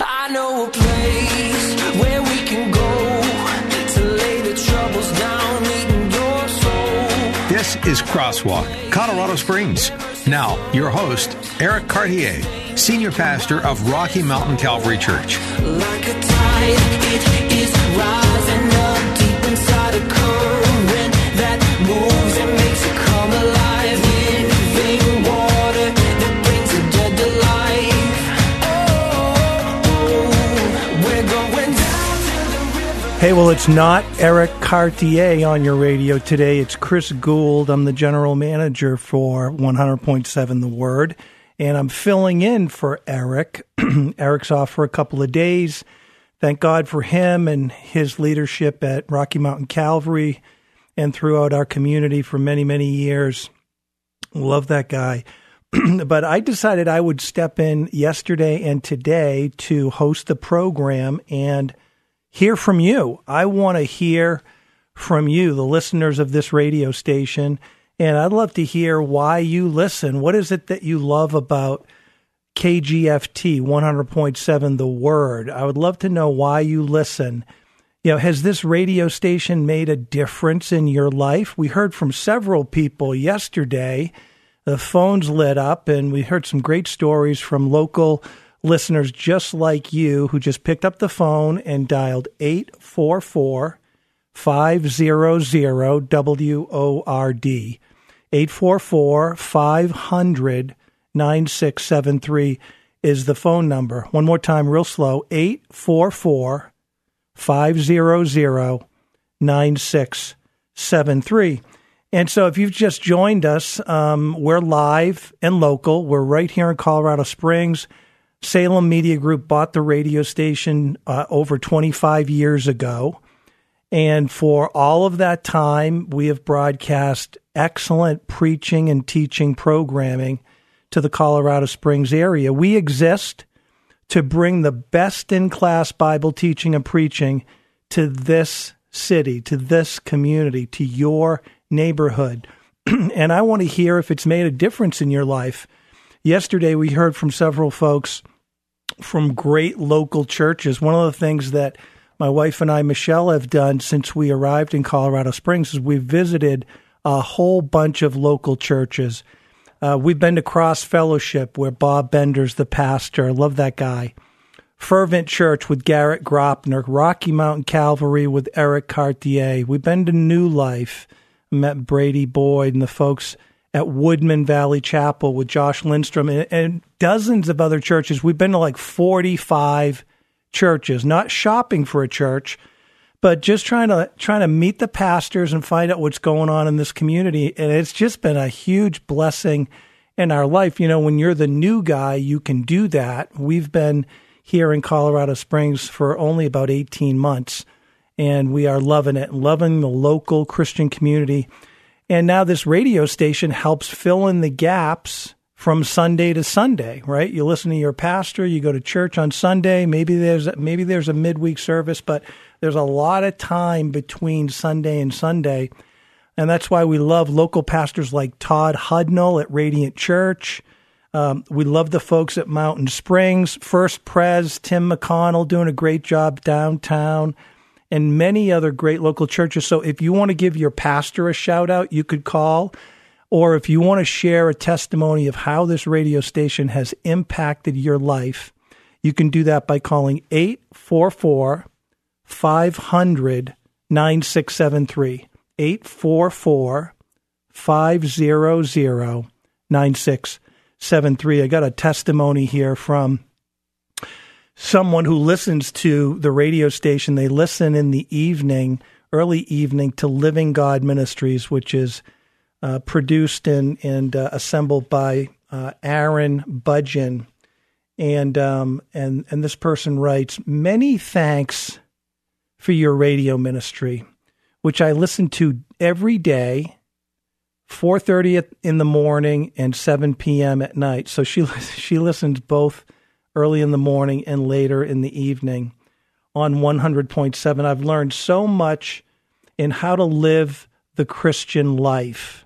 I know a place where we can go to lay the troubles down, meeting your soul. This is Crosswalk, Colorado Springs. Now, your host, Eric Cartier, Senior Pastor of Rocky Mountain Calvary Church. Like Hey, well, it's not Eric Cartier on your radio today. It's Chris Gould. I'm the general manager for 100.7 The Word, and I'm filling in for Eric. Eric's off for a couple of days. Thank God for him and his leadership at Rocky Mountain Calvary and throughout our community for many, many years. Love that guy. but I decided I would step in yesterday and today to host the program and hear from you. I want to hear from you, the listeners of this radio station, and I'd love to hear why you listen. What is it that you love about KGFT 100.7 The Word? I would love to know why you listen. You know, has this radio station made a difference in your life? We heard from several people yesterday. The phones lit up, and we heard some great stories from local listeners just like you who just picked up the phone and dialed 844 500 WORD. 844 500 9673 is the phone number. One more time, real slow 844 500 9673. And so, if you've just joined us, um, we're live and local. We're right here in Colorado Springs. Salem Media Group bought the radio station uh, over 25 years ago. And for all of that time, we have broadcast excellent preaching and teaching programming to the Colorado Springs area. We exist to bring the best in class Bible teaching and preaching to this city, to this community, to your neighborhood. and I want to hear if it's made a difference in your life. Yesterday, we heard from several folks from great local churches. One of the things that my wife and I, Michelle, have done since we arrived in Colorado Springs is we've visited a whole bunch of local churches. Uh, we've been to Cross Fellowship, where Bob Bender's the pastor. I love that guy. Fervent Church with Garrett Gropner, Rocky Mountain Calvary with Eric Cartier. We've been to New Life, met Brady Boyd and the folks at Woodmen Valley Chapel with Josh Lindstrom and, and dozens of other churches. We've been to like 45 churches, not shopping for a church, but just trying to trying to meet the pastors and find out what's going on in this community. And it's just been a huge blessing in our life. You know, when you're the new guy, you can do that. We've been here in Colorado Springs for only about 18 months, and we are loving it, loving the local Christian community. And now this radio station helps fill in the gaps from Sunday to Sunday, right? You listen to your pastor, you go to church on Sunday, maybe there's maybe there's a midweek service, but there's a lot of time between Sunday and Sunday. And that's why we love local pastors like Todd Hudnall at Radiant Church. Um, we love the folks at Mountain Springs, First Pres, Tim McConnell doing a great job downtown, and many other great local churches. So if you want to give your pastor a shout out, you could call. Or if you want to share a testimony of how this radio station has impacted your life, you can do that by calling 844 500 9673. 844 500 9673. I got a testimony here from someone who listens to the radio station. They listen in the evening, early evening, to Living God Ministries, which is uh, produced and, and uh, assembled by uh, Aaron Budjen. and um, and and this person writes many thanks for your radio ministry, which I listen to every day, four thirty in the morning and seven p.m. at night. So she she listens both early in the morning and later in the evening on one hundred point seven. I've learned so much in how to live the Christian life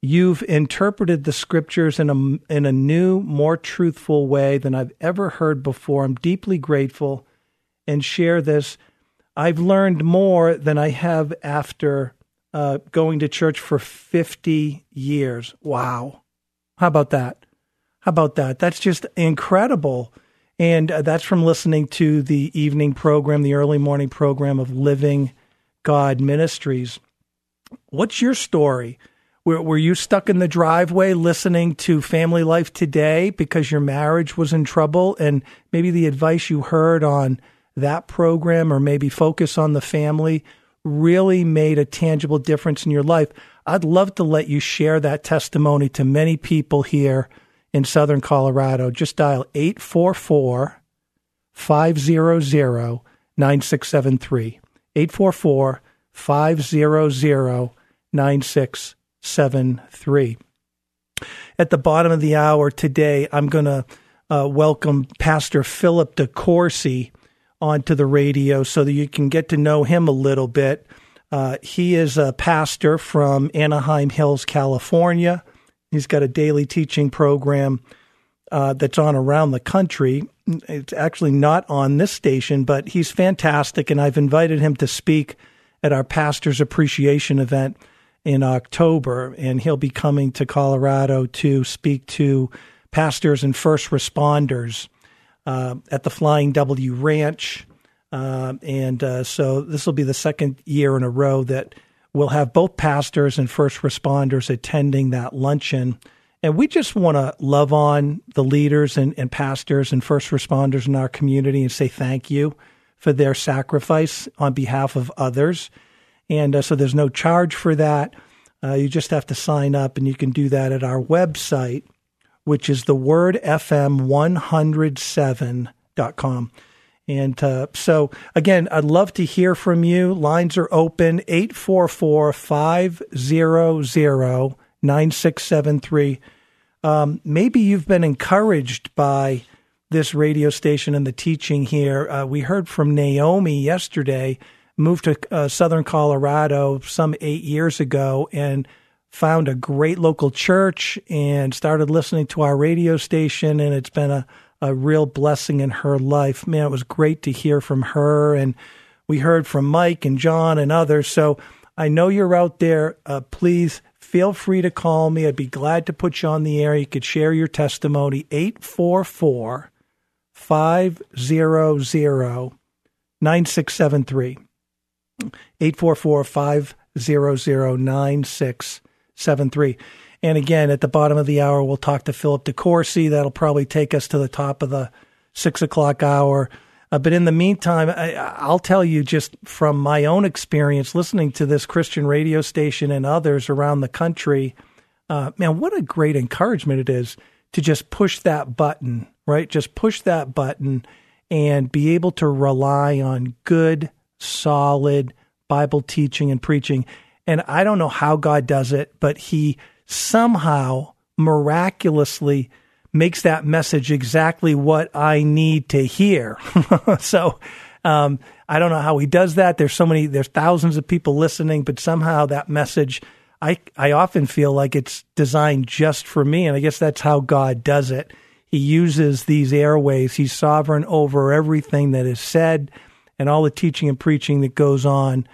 You've interpreted the scriptures in a, in a new, more truthful way than I've ever heard before. I'm deeply grateful and share this. I've learned more than I have after uh, going to church for 50 years. Wow. How about that? About that? That's just incredible. And uh, that's from listening to the evening program, the early morning program of Living God Ministries. What's your story? Were, were you stuck in the driveway listening to Family Life Today because your marriage was in trouble? And maybe the advice you heard on that program or maybe focus on the family really made a tangible difference in your life. I'd love to let you share that testimony to many people here in Southern Colorado. Just dial 844 500 9673. 844 500 9673. At the bottom of the hour today, I'm going to uh, welcome Pastor Philip DeCourcy onto the radio so that you can get to know him a little bit. Uh, he is a pastor from Anaheim Hills, California. He's got a daily teaching program uh, that's on around the country. It's actually not on this station, but he's fantastic, and I've invited him to speak at our pastor's appreciation event in October, and he'll be coming to Colorado to speak to pastors and first responders uh, at the Flying W Ranch. Uh, and uh, so this will be the second year in a row that we'll have both pastors and first responders attending that luncheon. And we just want to love on the leaders and, and pastors and first responders in our community and say thank you for their sacrifice on behalf of others. And uh, so there's no charge for that. Uh, you just have to sign up, and you can do that at our website, which is the word fm107.com. And uh, so, again, I'd love to hear from you. Lines are open 844 500 9673. Um, maybe you've been encouraged by this radio station and the teaching here. Uh, we heard from Naomi yesterday moved to uh, southern Colorado some eight years ago and found a great local church and started listening to our radio station. And it's been a, a real blessing in her life. Man, it was great to hear from her. And we heard from Mike and John and others. So I know you're out there. Uh, please feel free to call me. I'd be glad to put you on the air. You could share your testimony. 844 500 9673. 844 500 9673. And again, at the bottom of the hour, we'll talk to Philip DeCourcy. That'll probably take us to the top of the six o'clock hour. Uh, but in the meantime, I, will tell you just from my own experience listening to this Christian radio station and others around the country, uh, man, what a great encouragement it is to just push that button, right? Just push that button and be able to rely on good, solid Bible teaching and preaching. And I don't know how God does it, but He somehow miraculously makes that message exactly what I need to hear. so um, I don't know how He does that. There's so many, there's thousands of people listening, but somehow that message. I, I often feel like it's designed just for me. And I guess that's how God does it. He uses these airways. He's sovereign over everything that is said, and all the teaching and preaching that goes on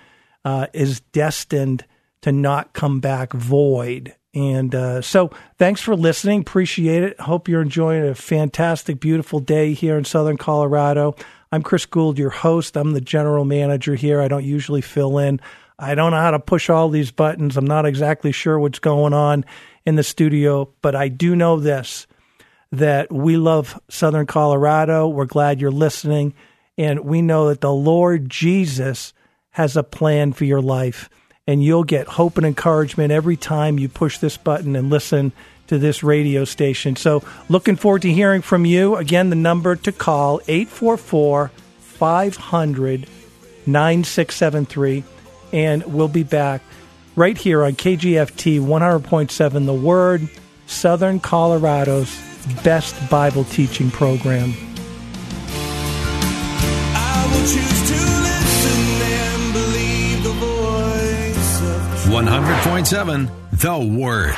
uh, is destined to not come back void. And uh, so, thanks for listening. Appreciate it. Hope you're enjoying a fantastic, beautiful day here in Southern Colorado. I'm Chris Gould, your host. I'm the general manager here. I don't usually fill in. I don't know how to push all these buttons. I'm not exactly sure what's going on in the studio, but I do know this that we love Southern Colorado. We're glad you're listening. And we know that the Lord Jesus has a plan for your life. And you'll get hope and encouragement every time you push this button and listen to this radio station. So, looking forward to hearing from you. Again, the number to call 844 500 9673 and we'll be back right here on KGFT 100.7 The Word, Southern Colorado's best Bible teaching program. 100.7 The Word.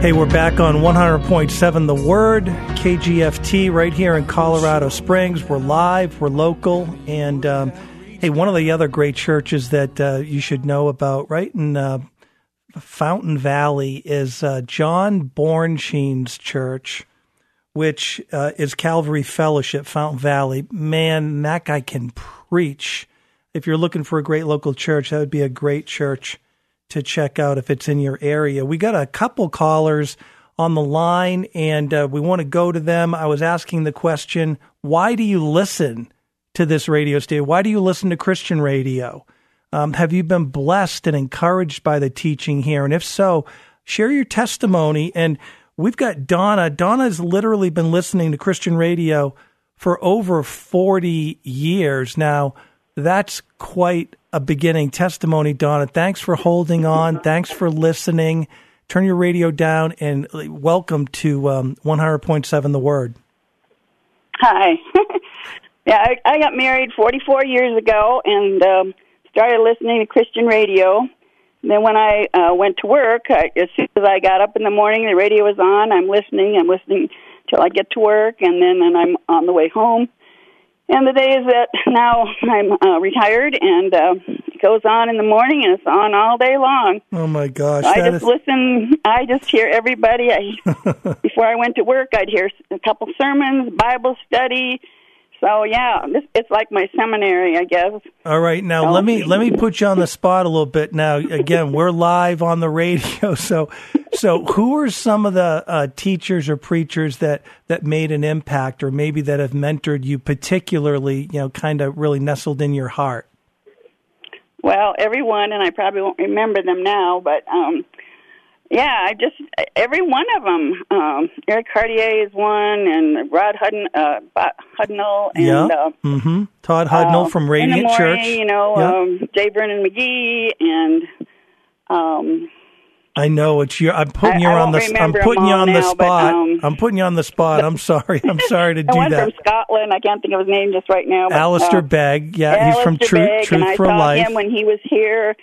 Hey, we're back on 100.7 The Word, KGFT, right here in Colorado Springs. We're live, we're local, and um, hey, one of the other great churches that uh, you should know about right in uh, Fountain Valley is uh, John Bornstein's church, which uh, is Calvary Fellowship, Fountain Valley. Man, that guy can preach. If you're looking for a great local church, that would be a great church to check out if it's in your area. We got a couple callers on the line and uh, we want to go to them. I was asking the question, why do you listen to this radio station? Why do you listen to Christian radio? Um, have you been blessed and encouraged by the teaching here? And if so, share your testimony. And we've got Donna. Donna's literally been listening to Christian radio for over 40 years now. That's quite a beginning testimony, Donna. Thanks for holding on. Thanks for listening. Turn your radio down and welcome to um, 100.7 The Word. Hi. yeah, I, I got married 44 years ago and um, started listening to Christian radio. Then when I uh, went to work, I, as soon as I got up in the morning, the radio was on. I'm listening. I'm listening till I get to work, and then and I'm on the way home. And the day is that now I'm uh, retired, and uh, it goes on in the morning, and it's on all day long. Oh my gosh. I just is- listen. I just hear everybody. I, before I went to work, I'd hear a couple sermons, Bible study. So yeah, this, it's like my seminary, I guess. All right, now let me let me put you on the spot a little bit. Now, again, we're live on the radio, so so who are some of the uh, teachers or preachers that that made an impact, or maybe that have mentored you particularly? You know, kind of really nestled in your heart. Well, everyone, and I probably won't remember them now, but um, yeah, I just every one of them. Um, Eric Cartier is one, and Rod Hudden, uh, Hudnall, and yeah. uh, mm-hmm. Todd Hudnall uh, from in Radiant morning, Church. You know, Yeah. um, J. Vernon McGee, and um, I know it's you. I'm putting I- you I on the. I'm putting you on the now, but, spot. um, I'm putting you on the spot. I'm sorry. I'm sorry to do one that. from Scotland. I can't think of his name just right now. But, Alistair uh, Begg. Yeah, he's from Alistair Truth, Begg, Truth and I for saw Life. him when he was here.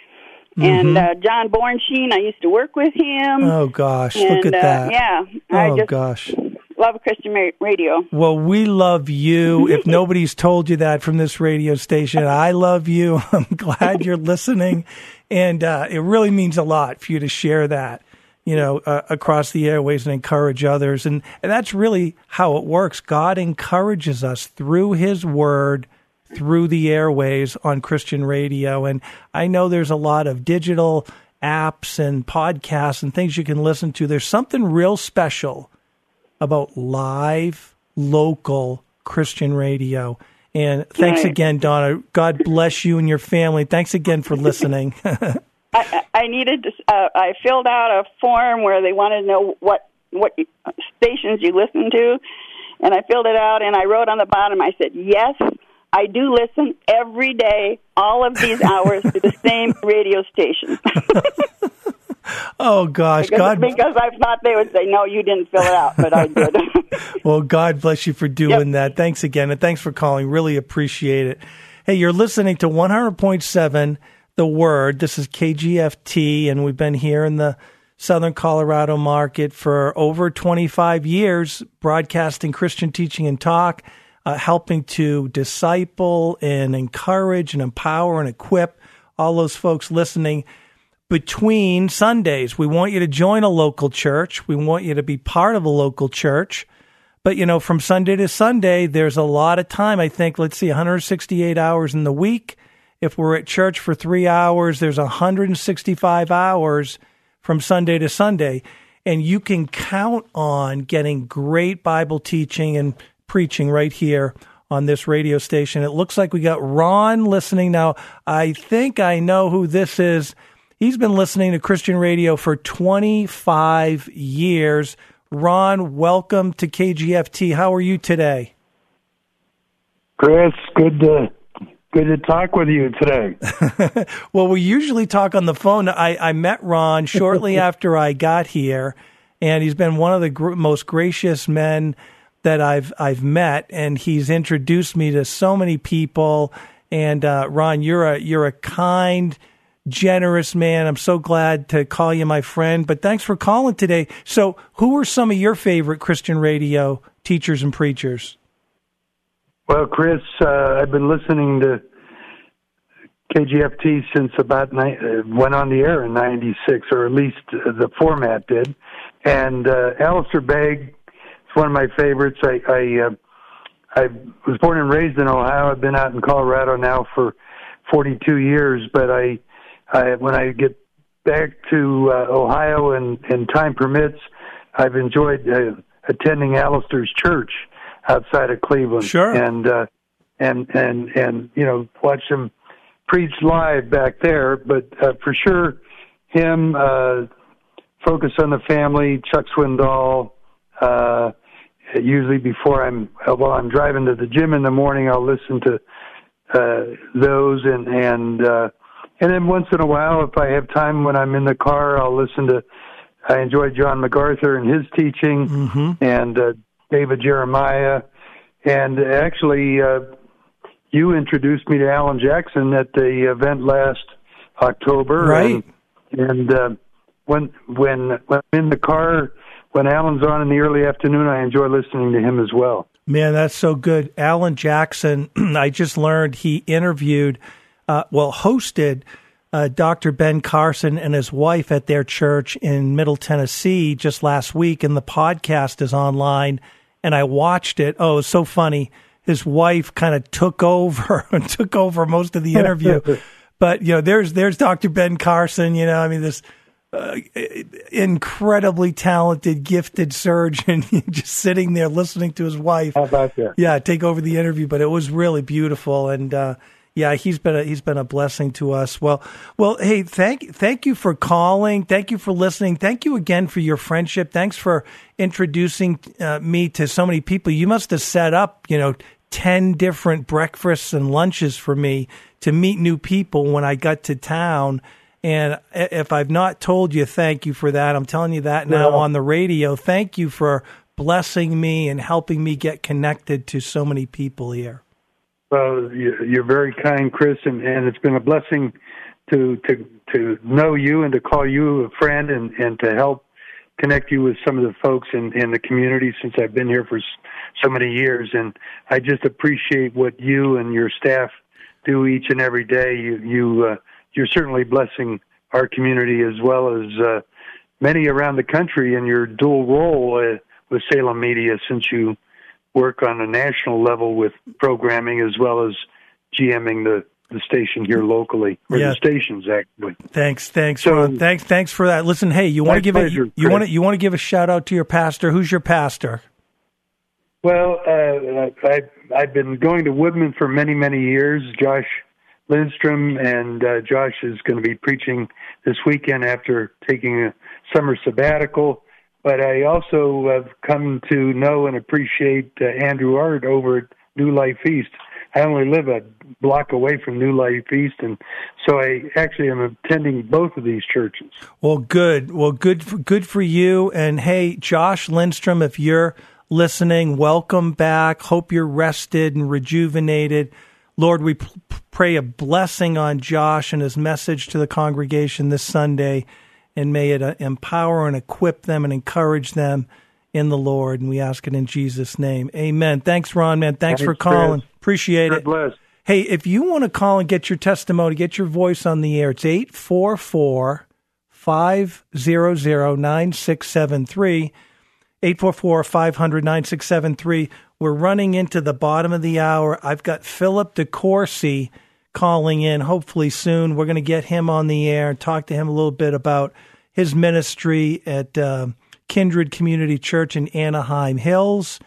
And uh, John Bornstein, I used to work with him. oh gosh, and, look at uh, that. Yeah, I Oh just gosh. love Christian radio. Well, we love you. If nobody's told you that from this radio station, I love you. I'm glad you're listening, and uh, it really means a lot for you to share that, you know, uh, across the airways and encourage others. And and that's really how it works. God encourages us through His Word, through the airways on Christian radio. And I know there's a lot of digital apps and podcasts and things you can listen to. There's something real special about live, local Christian radio. And thanks Right. again, Donna. God bless you and your family. Thanks again for listening. I, I needed to. Uh, I filled out a form where they wanted to know what what stations you listen to, and I filled it out and I wrote on the bottom. I said, "Yes, I do listen every day, all of these hours to the same radio station." oh gosh, because, God. because I thought they would say, "No, you didn't fill it out," but I did. Well, God bless you for doing that. Thanks again, and thanks for calling. Really appreciate it. Hey, you're listening to 100.7 The Word. This is KGFT, and we've been here in the Southern Colorado market for over 25 years, broadcasting Christian teaching and talk, uh, helping to disciple and encourage and empower and equip all those folks listening between Sundays. We want you to join a local church. We want you to be part of a local church. But, you know, from Sunday to Sunday, there's a lot of time. I think, let's see, 168 hours in the week. If we're at church for three hours, there's 165 hours from Sunday to Sunday. And you can count on getting great Bible teaching and preaching right here on this radio station. It looks like we got Ron listening now. I think I know who this is. He's been listening to Christian radio for 25 years. Ron, welcome to KGFT. How are you today? Chris, good to good to talk with you today. well, we usually talk on the phone. I, I met Ron shortly after I got here, and he's been one of the gr- most gracious men that I've I've met, and he's introduced me to so many people. And uh, Ron, you're a you're a kind, generous man. I'm so glad to call you my friend. But thanks for calling today. So, who are some of your favorite Christian radio teachers and preachers? Well, Chris, uh, I've been listening to KGFT since about ni- uh, went on the air in '96, or at least uh, the format did. And uh, Alistair Begg is one of my favorites. I I, uh, I was born and raised in Ohio. I've been out in Colorado now for 42 years. But I, I when I get back to uh, Ohio and, and time permits, I've enjoyed uh, attending Alistair's church outside of Cleveland. Sure. And uh, and and and you know watch him preach live back there. But uh, for sure, him uh, focus on the family. Chuck Swindoll. Uh, usually before I'm while I'm driving to the gym in the morning, I'll listen to uh, those and and uh, and then once in a while, if I have time when I'm in the car, I'll listen to. I enjoy John MacArthur and his teaching, Mm-hmm. and uh, David Jeremiah, and actually, uh, you introduced me to Allen Jackson at the event last October, Right. And, and uh, when when when I'm in the car, when Allen's on in the early afternoon, I enjoy listening to him as well. Man, that's so good. Allen Jackson, I just learned he interviewed, uh, well, hosted uh, Dr. Ben Carson and his wife at their church in Middle Tennessee just last week, and the podcast is online. And I watched it. Oh, it was so funny. His wife kind of took over and took over most of the interview. but you know, there's there's Dr. Ben Carson. You know, I mean, this uh, incredibly talented, gifted surgeon, just sitting there listening to his wife. How about that? Yeah, take over the interview, but it was really beautiful, and uh, yeah, he's been a, he's been a blessing to us. Well, well, hey, thank thank you for calling, thank you for listening, thank you again for your friendship. Thanks for introducing uh, me to so many people. You must have set up, you know, ten different breakfasts and lunches for me to meet new people when I got to town. And if I've not told you, thank you for that. I'm telling you that now on the radio. Thank you for blessing me and helping me get connected to so many people here. Well, you- you're very kind, Chris, and, and it's been a blessing to to to know you and to call you a friend and and to help connect you with some of the folks in in the community since I've been here for so many years. And I just appreciate what you and your staff do each and every day. You you uh, you're certainly blessing our community as well as uh, many around the country in your dual role uh, with Salem Media since you work on a national level with programming as well as GMing the, the station here locally, or Yeah. the stations actually. Thanks, thanks, So- Ron. Thanks, thanks for that. Listen, hey, you want to give pleasure, it? You want to you want to give a shout out to your pastor? Who's your pastor? Well, uh, I, I've been going to Woodmen for many, many years. Josh Lindstrom, and uh, Josh is going to be preaching this weekend after taking a summer sabbatical. But I also have come to know and appreciate uh, Andrew Arndt over at New Life East. I only live a block away from New Life East, and so I actually am attending both of these churches. Well, good. Well, good. For, good for you. And hey, Josh Lindstrom, if you're listening, welcome back. Hope you're rested and rejuvenated. Lord, we pray a blessing on Josh and his message to the congregation this Sunday, and may it uh, empower and equip them and encourage them in the Lord. And we ask it in Jesus' name. Amen. Thanks, Ron, man. Thanks, for Thanks, Chris. calling. Appreciate God it. bless. Hey, if you want to call and get your testimony, get your voice on the air, it's 844 500 9673. 844 500 9673. We're running into the bottom of the hour. I've got Philip DeCourcy calling in, hopefully soon. We're going to get him on the air and talk to him a little bit about his ministry at uh, Kindred Community Church in Anaheim Hills.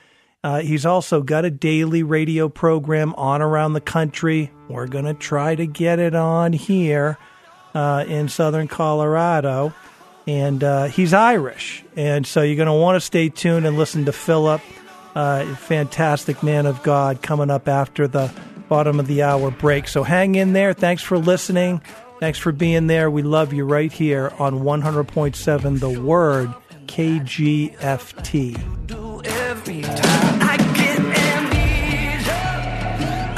Uh, he's also got a daily radio program on around the country. We're going to try to get it on here uh, in southern Colorado. And uh, he's Irish. And so you're going to want to stay tuned and listen to Philip, uh, fantastic man of God, coming up after the bottom of the hour break. So hang in there. Thanks for listening. Thanks for being there. We love you right here on 100.7 The Word, KGFT.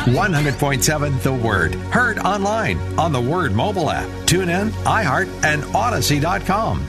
100.7 The Word. Heard online on the Word mobile app. Tune in, iHeart, and Audacy.com.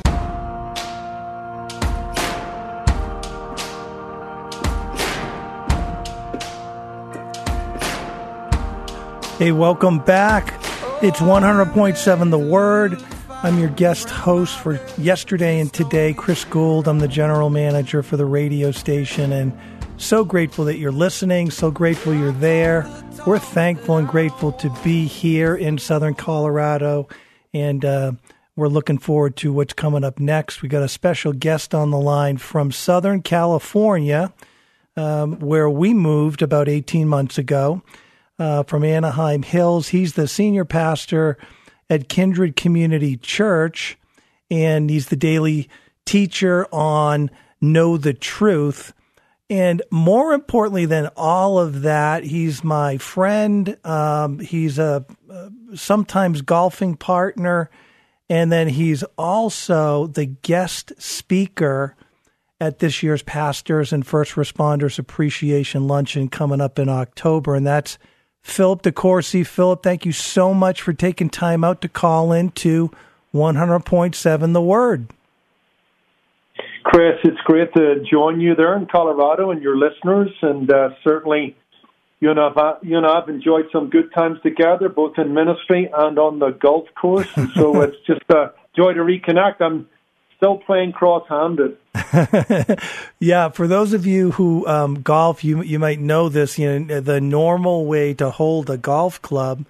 Hey, welcome back. It's 100.7 The Word. I'm your guest host for yesterday and today, Chris Gould. I'm the general manager for the radio station and so grateful that you're listening. So grateful you're there. We're thankful and grateful to be here in Southern Colorado. And uh, we're looking forward to what's coming up next. We got a special guest on the line from Southern California, um, where we moved about 18 months ago uh, from Anaheim Hills. He's the senior pastor at Kindred Community Church, and he's the daily teacher on Know the Truth. And more importantly than all of that, he's my friend. Um, he's a, a sometimes golfing partner, and then he's also the guest speaker at this year's Pastors and First Responders Appreciation Luncheon coming up in October, and that's Philip DeCourcy. Philip, thank you so much for taking time out to call in to 100.7 The Word. Chris, it's great to join you there in Colorado and your listeners, and uh, certainly you and, I've, you and I've enjoyed some good times together, both in ministry and on the golf course, so it's just a joy to reconnect. I'm still playing cross-handed. yeah, for those of you who um, golf, you you might know this. You know, the normal way to hold a golf club,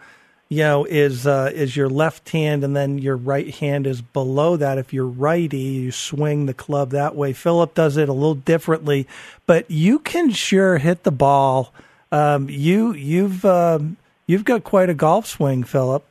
you know, is uh, is your left hand, and then your right hand is below that. If you're righty, you swing the club that way. Philip does it a little differently, but you can sure hit the ball. Um, you you've um, you've got quite a golf swing, Philip.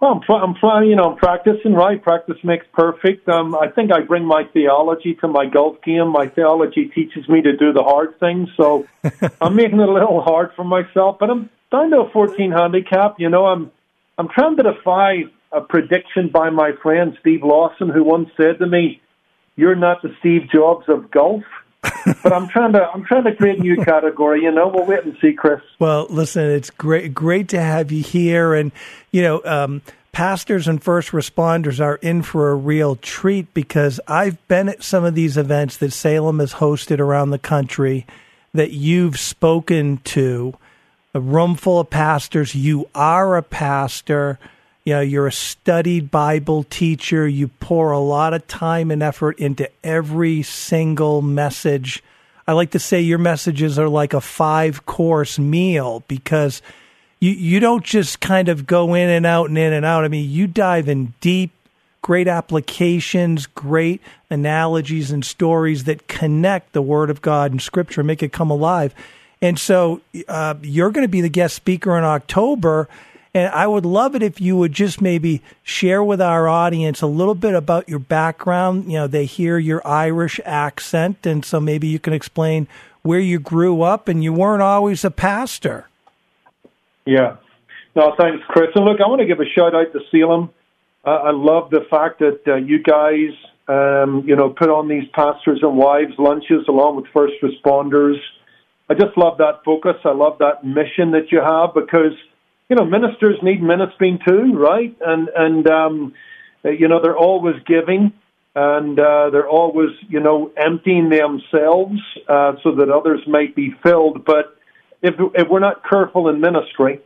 Well, I'm, I'm you know, I'm practicing, right? Practice makes perfect. Um, I think I bring my theology to my golf game. My theology teaches me to do the hard things, so I'm making it a little hard for myself. But I'm down to a 14 handicap. You know, I'm I'm trying to defy a prediction by my friend Steve Lawson, who once said to me, "You're not the Steve Jobs of golf." but I'm trying to I'm trying to create a new category. You know, we'll wait and see, Chris. Well, listen, it's great great to have you here, and you know. Um, pastors and first responders are in for a real treat because I've been at some of these events that Salem has hosted around the country that you've spoken to. A room full of pastors. You are a pastor. You know, you're a studied Bible teacher. You pour a lot of time and effort into every single message. I like to say your messages are like a five course meal because you, you don't just kind of go in and out and in and out. I mean, you dive in deep, great applications, great analogies and stories that connect the Word of God and Scripture, make it come alive. And so uh, you're going to be the guest speaker in October. And I would love it if you would just maybe share with our audience a little bit about your background. You know, they hear your Irish accent, and so maybe you can explain where you grew up and you weren't always a pastor. Yeah. No, thanks, Chris. And look, I want to give a shout out to Salem. Uh, I love the fact that uh, you guys, um, you know, put on these pastors and wives lunches along with first responders. I just love that focus. I love that mission that you have because you know, ministers need ministering too, right? And and um, you know, they're always giving, and uh, they're always you know emptying themselves uh, so that others might be filled. But if if we're not careful in ministry,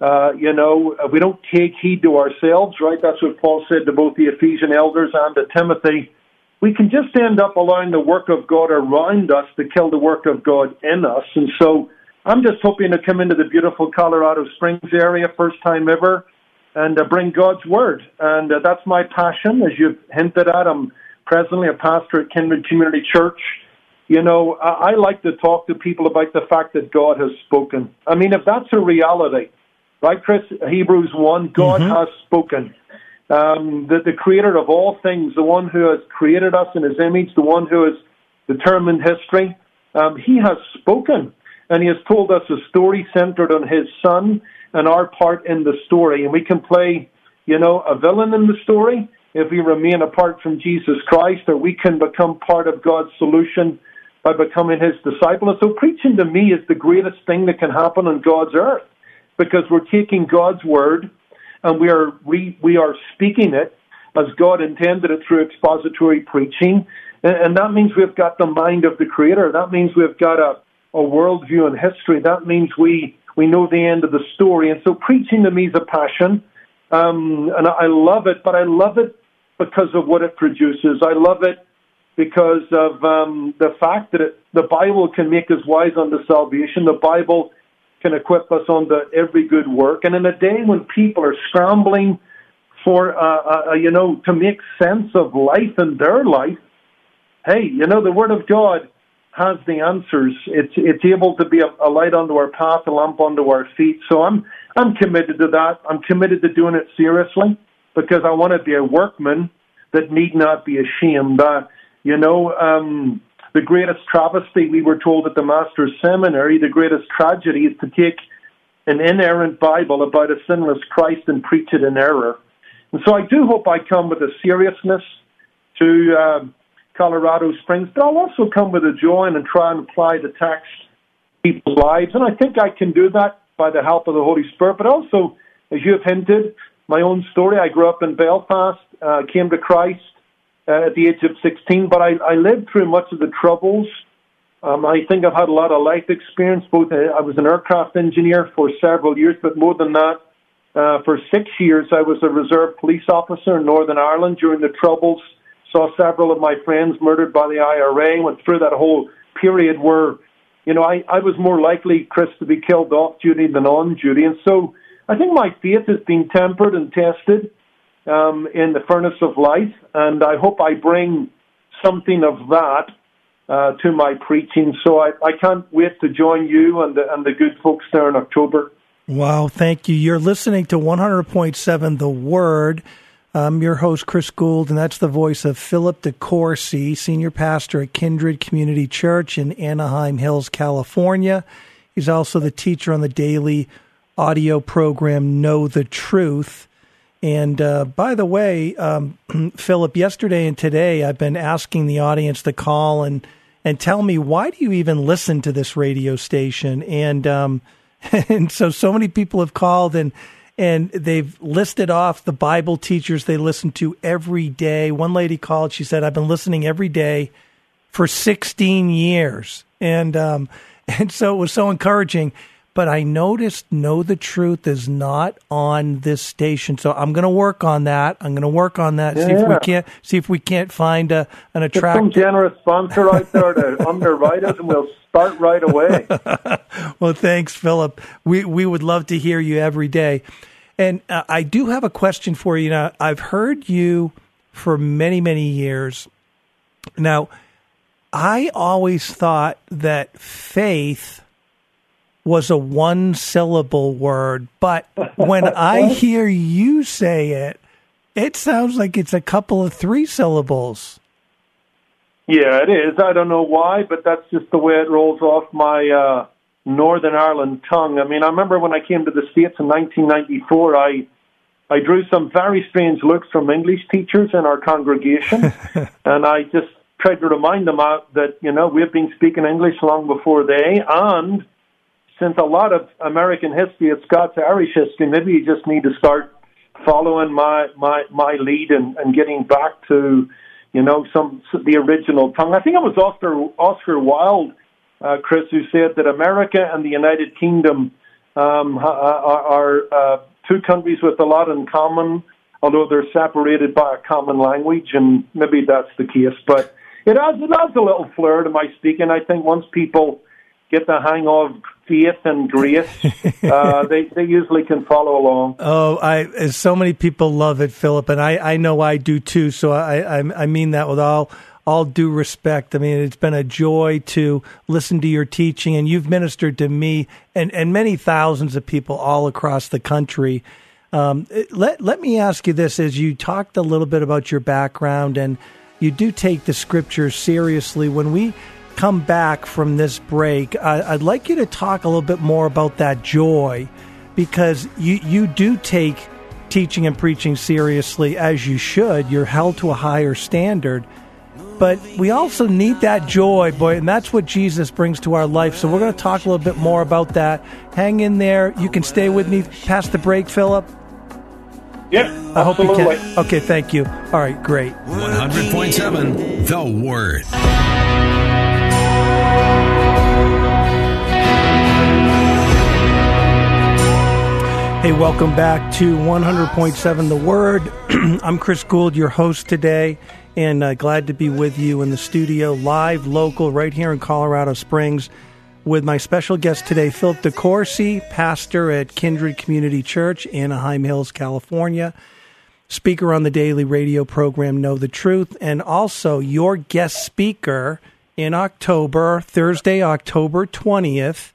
uh, you know, we don't take heed to ourselves, right? That's what Paul said to both the Ephesian elders and to Timothy. We can just end up allowing the work of God around us to kill the work of God in us, and so I'm just hoping to come into the beautiful Colorado Springs area, first time ever, and uh, bring God's word. And uh, that's my passion, as you've hinted at. I'm presently a pastor at Kindred Community Church. you know, I, I like to talk to people about the fact that God has spoken. I mean, if that's a reality, right, Chris? Hebrews 1, God Mhm. has spoken. Um, the, the creator of all things, the one who has created us in his image, the one who has determined history, um, he has spoken. And he has told us a story centered on his son and our part in the story. And we can play, you know, a villain in the story if we remain apart from Jesus Christ, or we can become part of God's solution by becoming his disciple. And so preaching to me is the greatest thing that can happen on God's earth because we're taking God's word and we are we, we are speaking it as God intended it through expository preaching. And, and that means we've got the mind of the Creator. That means we've got a, a worldview in history. That means we, we know the end of the story. And so preaching to me is a passion. Um, and I love it, but I love it because of what it produces. I love it because of um, the fact that it, the Bible can make us wise unto salvation. The Bible can equip us on unto every good work. And in a day when people are scrambling for, uh, uh, you know, to make sense of life in their life, hey, you know, the Word of God has the answers. It's it's able to be a, a light unto our path, a lamp unto our feet. So I'm I'm committed to that. I'm committed to doing it seriously because I want to be a workman that need not be ashamed. Uh, you know, um, the greatest travesty we were told at the Master's Seminary, the greatest tragedy is to take an inerrant Bible about a sinless Christ and preach it in error. And so I do hope I come with a seriousness to uh, Colorado Springs, but I'll also come with a joy and try and apply the text to people's lives. And I think I can do that by the help of the Holy Spirit. But also, as you have hinted, my own story. I grew up in Belfast, uh, came to Christ uh, at the age of 16, but I, I lived through much of the troubles. Um, I think I've had a lot of life experience. Both uh, I was an aircraft engineer for several years, but more than that, uh, for six years I was a reserve police officer in Northern Ireland during the troubles. Saw several of my friends murdered by the IRA. Went through that whole period where, you know, I, I was more likely, Chris, to be killed off duty than on duty, and so I think my faith has been tempered and tested um, in the furnace of life, and I hope I bring something of that uh, to my preaching. So I, I can't wait to join you and the, and the good folks there in October. Wow, thank you. You're listening to 100.7 The Word. I'm your host, Chris Gould, and that's the voice of Philip DeCourcy, senior pastor at Kindred Community Church in Anaheim Hills, California. He's also the teacher on the daily audio program Know the Truth. And uh, by the way, um, Philip, yesterday and today, I've been asking the audience to call and and tell me why do you even listen to this radio station? And um, and so so many people have called and and they've listed off the Bible teachers they listen to every day. One lady called; she said, "I've been listening every day for 16 years," and um, and so it was so encouraging but I noticed Know the Truth is not on this station. So I'm going to work on that. I'm going to work on that. See if we can't see if we can't find a, an Get some attractive. generous sponsor out there to underwrite us, and we'll start right away. well, thanks, Philip. We we would love to hear you every day. And uh, I do have a question for you. Now, I've heard you for many many years. Now, I always thought that faith was a one syllable word, but when I hear you say it, it sounds like it's a couple of three syllables. Yeah, it is. I don't know why, but that's just the way it rolls off my uh, Northern Ireland tongue. I mean, I remember when I came to the States in 1994, I I drew some very strange looks from English teachers in our congregation, and I just tried to remind them out that you know we've been speaking English long before they, and since a lot of American history it's got to Irish history, maybe you just need to start following my my my lead and, and getting back to you know some the original tongue. I think it was Oscar Oscar Wilde, uh, Chris, who said that America and the United Kingdom um, are, are uh, two countries with a lot in common, although they're separated by a common language, and maybe that's the case. But it adds it adds a little flair to my speaking. I think once people get the hang of faith and grace, uh, they they usually can follow along. Oh, I so many people love it, Philip, and I, I know I do too. So I, I I mean that with all all due respect, I mean, it's been a joy to listen to your teaching, and you've ministered to me and, and many thousands of people all across the country. Um, let, let me ask you this as you talked a little bit about your background, and you do take the scriptures seriously. When we come back from this break, I, I'd like you to talk a little bit more about that joy because you, you do take teaching and preaching seriously as you should. You're held to a higher standard. But we also need that joy, boy, and that's what Jesus brings to our life. So we're going to talk a little bit more about that. Hang in there. You can stay with me past the break, Philip. Yep, I hope you absolutely. can. Okay, thank you. All right, great. 100.7 The Word. Hey, welcome back to 100.7 The Word. I'm Chris Gould, your host today, and uh, glad to be with you in the studio, live, local, right here in Colorado Springs, with my special guest today, Philip De Courcy, pastor at Kindred Community Church, Anaheim Hills, California, speaker on the daily radio program Know the Truth, and also your guest speaker in October, Thursday, October 20th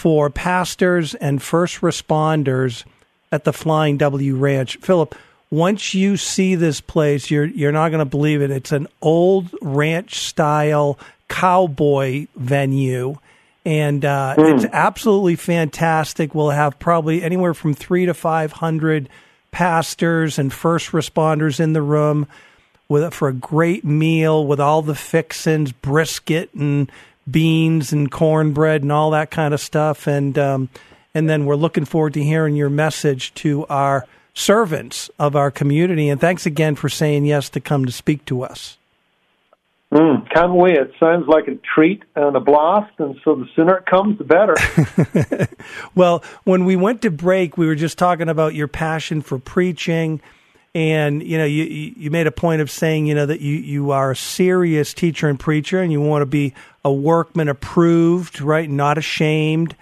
for pastors and first responders at the Flying W Ranch. Philip, once you see this place, you're you're not going to believe it. It's an old ranch style cowboy venue. And uh, it's absolutely fantastic. We'll have probably anywhere from three to five hundred pastors and first responders in the room with for a great meal with all the fixins, brisket and beans and cornbread and all that kind of stuff. And um, and then we're looking forward to hearing your message to our servants of our community. And thanks again for saying yes to come to speak to us. Mm, can't wait. It sounds like a treat and a blast, and so the sooner it comes, the better. Well, when we went to break, we were just talking about your passion for preaching. And you know, you you made a point of saying you know that you you are a serious teacher and preacher, and you want to be a workman approved, right? Not ashamed.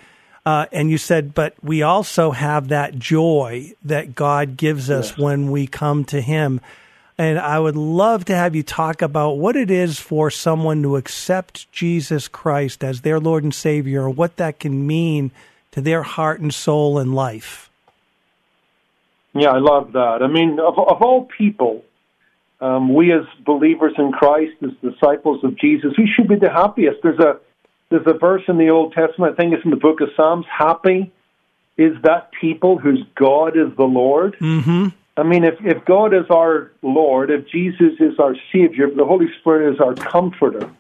Uh, and you said, but we also have that joy that God gives us when we come to Him. And I would love to have you talk about what it is for someone to accept Jesus Christ as their Lord and Savior, and what that can mean to their heart and soul and life. Yeah, I love that. I mean, of, of all people, um, we as believers in Christ, as disciples of Jesus, we should be the happiest. There's a there's a verse in the Old Testament, I think it's in the book of Psalms. Happy is that people whose God is the Lord. Mm-hmm. I mean, if if God is our Lord, if Jesus is our Savior, if the Holy Spirit is our Comforter,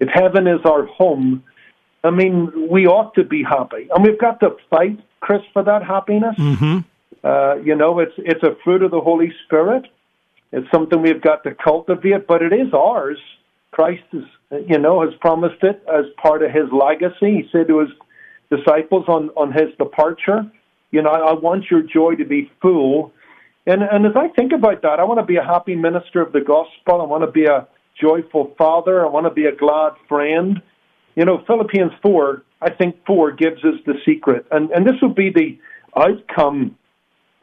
if heaven is our home, I mean, we ought to be happy, and we've got to fight, Chris, for that happiness. Mm-hmm. Uh, you know, it's it's a fruit of the Holy Spirit. It's something we've got to cultivate, but it is ours. Christ is, you know, has promised it as part of His legacy. He said to His disciples on on His departure, you know, I want your joy to be full. And and as I think about that, I want to be a happy minister of the gospel. I want to be a joyful father. I want to be a glad friend. You know, Philippians four, I think four gives us the secret, and and this will be the outcome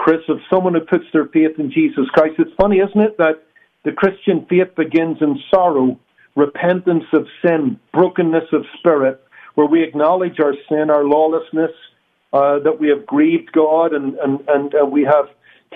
Chris, of someone who puts their faith in Jesus Christ. It's funny, isn't it, that the Christian faith begins in sorrow, repentance of sin, brokenness of spirit, where we acknowledge our sin, our lawlessness, uh, that we have grieved God and, and, and uh, we have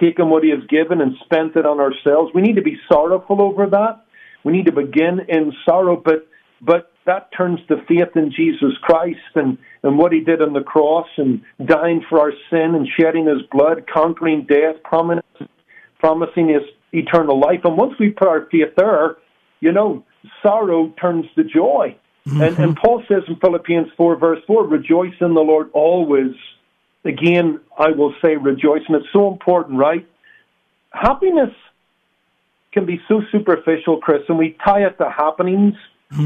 taken what He has given and spent it on ourselves. We need to be sorrowful over that. We need to begin in sorrow, but but that turns to faith in Jesus Christ and, and what he did on the cross and dying for our sin and shedding his blood, conquering death, promising, promising us eternal life. And once we put our faith there, you know, sorrow turns to joy. Mm-hmm. And, and Paul says in Philippians 4, verse 4, rejoice in the Lord always. Again, I will say rejoice. And it's so important, right? Happiness can be so superficial, Chris, and we tie it to happenings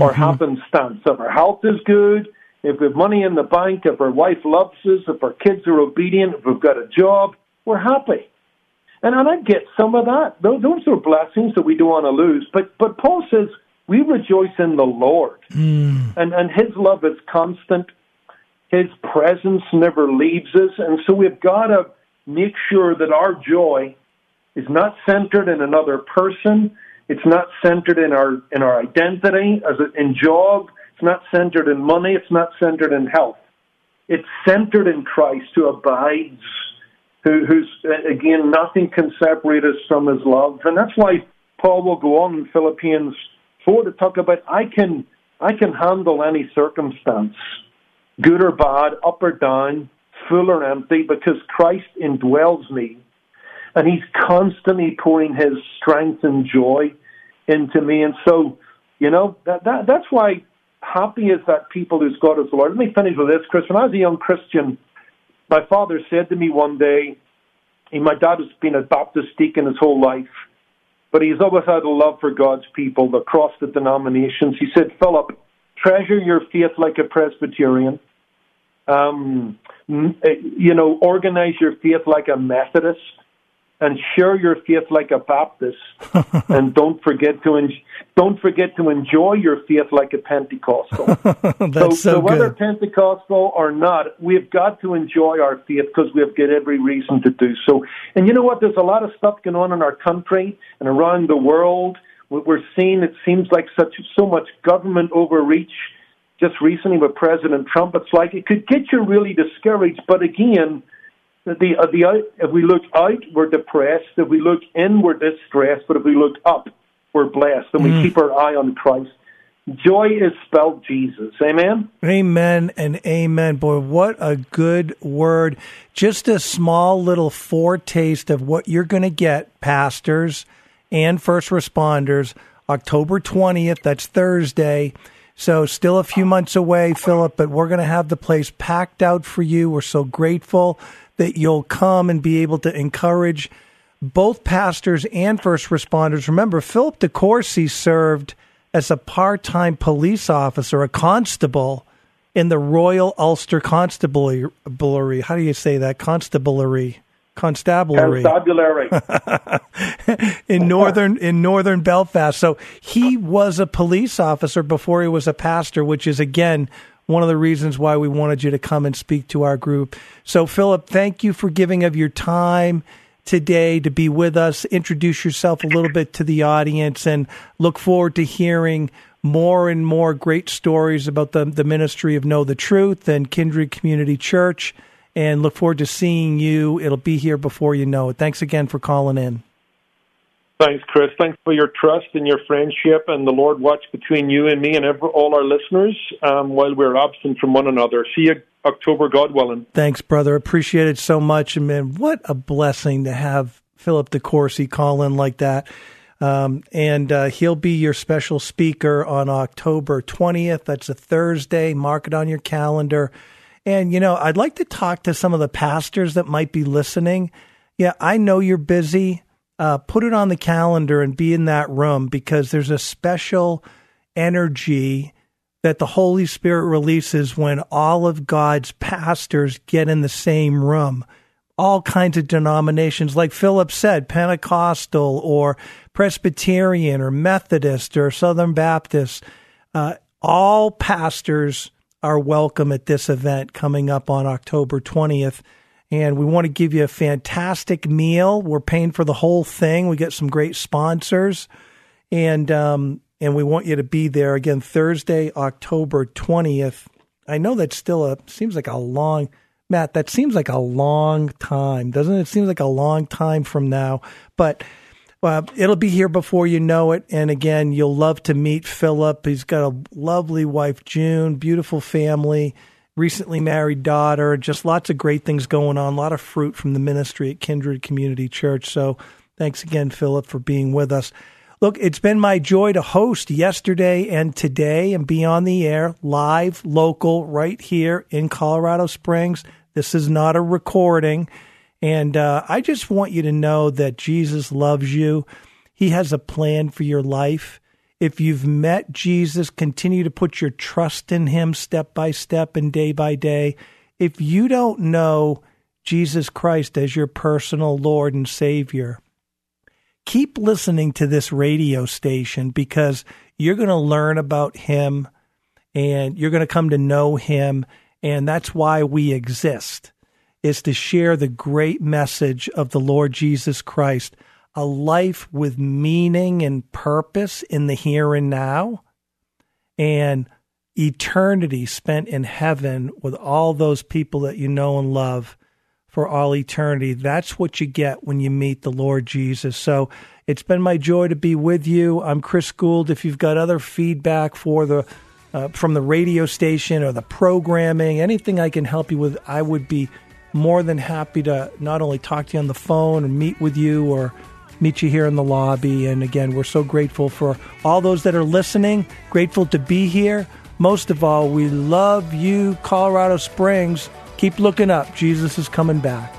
or happenstance. If our health is good, if we have money in the bank, if our wife loves us, if our kids are obedient, if we've got a job, we're happy. And, and I get some of that. Those, those are blessings that we don't want to lose. But but Paul says we rejoice in the Lord, mm. and and His love is constant. His presence never leaves us, and so we've got to make sure that our joy is not centered in another person. It's not centered in our in our identity as in job. It's not centered in money. It's not centered in health. It's centered in Christ who abides, who, who's again nothing can separate us from His love, and that's why Paul will go on in Philippians four to talk about I can I can handle any circumstance, good or bad, up or down, full or empty, because Christ indwells me and he's constantly pouring his strength and joy into me. And so, you know, that, that that's why happy is that people whose God is the Lord. Let me finish with this, Chris. When I was a young Christian, my father said to me one day, he, my dad has been a Baptist deacon his whole life, but he's always had a love for God's people across the denominations. He said, Philip, treasure your faith like a Presbyterian. Um, you know, organize your faith like a Methodist and share your faith like a Baptist, and don't forget to en- don't forget to enjoy your faith like a Pentecostal. That's so, so whether good. Pentecostal or not, we've got to enjoy our faith because we've got every reason to do so. And you know what? There's a lot of stuff going on in our country and around the world. We're seeing it seems like such so much government overreach. Just recently with President Trump, it's like it could get you really discouraged. But again the uh, the out, if we look out, we're depressed. If we look in, we're distressed. But if we look up, we're blessed, and we Mm. keep our eye on Christ. Joy is spelled Jesus. Amen. Amen and amen. Boy, what a good word. Just a small little foretaste of what you're going to get, pastors and first responders, October 20th. That's Thursday. So, still a few months away, Philip, but we're going to have the place packed out for you. We're so grateful that you'll come and be able to encourage both pastors and first responders. Remember, Philip De Courcy served as a part time police officer, a constable in the Royal Ulster Constabulary. How do you say that? Constabulary. Constabulary Constabulary. in northern in northern Belfast. So he was a police officer before he was a pastor, which is again one of the reasons why we wanted you to come and speak to our group. So Philip, thank you for giving of your time today to be with us. Introduce yourself a little bit to the audience and look forward to hearing more and more great stories about the the ministry of Know the Truth and Kindred Community Church and look forward to seeing you. It'll be here before you know it. Thanks again for calling in. Thanks, Chris. Thanks for your trust and your friendship, and the Lord watch between you and me and every, all our listeners um, while we're absent from one another. See you October, God willing. Thanks, brother. Appreciate it so much. And man, what a blessing to have Philip De Courcy call in like that. Um, and uh, he'll be your special speaker on October 20th. That's a Thursday. Mark it on your calendar. And, you know, I'd like to talk to some of the pastors that might be listening. Yeah, I know you're busy. Uh, put it on the calendar and be in that room because there's a special energy that the Holy Spirit releases when all of God's pastors get in the same room. All kinds of denominations, like Philip said, Pentecostal or Presbyterian or Methodist or Southern Baptist. Uh, all pastors are welcome at this event coming up on October 20th. And we want to give you a fantastic meal. We're paying for the whole thing. We get some great sponsors. And um, and we want you to be there again Thursday, October 20th. I know that's still a seems like a long Matt, that seems like a long time, doesn't it? It seems like a long time from now, but uh, it'll be here before you know it. And again, you'll love to meet Philip. He's got a lovely wife, June, beautiful family, recently married daughter, just lots of great things going on, a lot of fruit from the ministry at Kindred Community Church. So thanks again, Philip, for being with us. Look, it's been my joy to host yesterday and today and be on the air, live, local, right here in Colorado Springs. This is not a recording. And uh, I just want you to know that Jesus loves you. He has a plan for your life. If you've met Jesus, continue to put your trust in him step by step and day by day. If you don't know Jesus Christ as your personal Lord and Savior, keep listening to this radio station because you're going to learn about him and you're going to come to know him and that's why we exist is to share the great message of the Lord Jesus Christ a life with meaning and purpose in the here and now and eternity spent in heaven with all those people that you know and love for all eternity. That's what you get when you meet the Lord Jesus. So it's been my joy to be with you. I'm Chris Gould. If you've got other feedback for the uh, from the radio station or the programming, anything I can help you with, I would be more than happy to not only talk to you on the phone and meet with you or meet you here in the lobby. And again, we're so grateful for all those that are listening, grateful to be here. Most of all, we love you, Colorado Springs. Keep looking up. Jesus is coming back.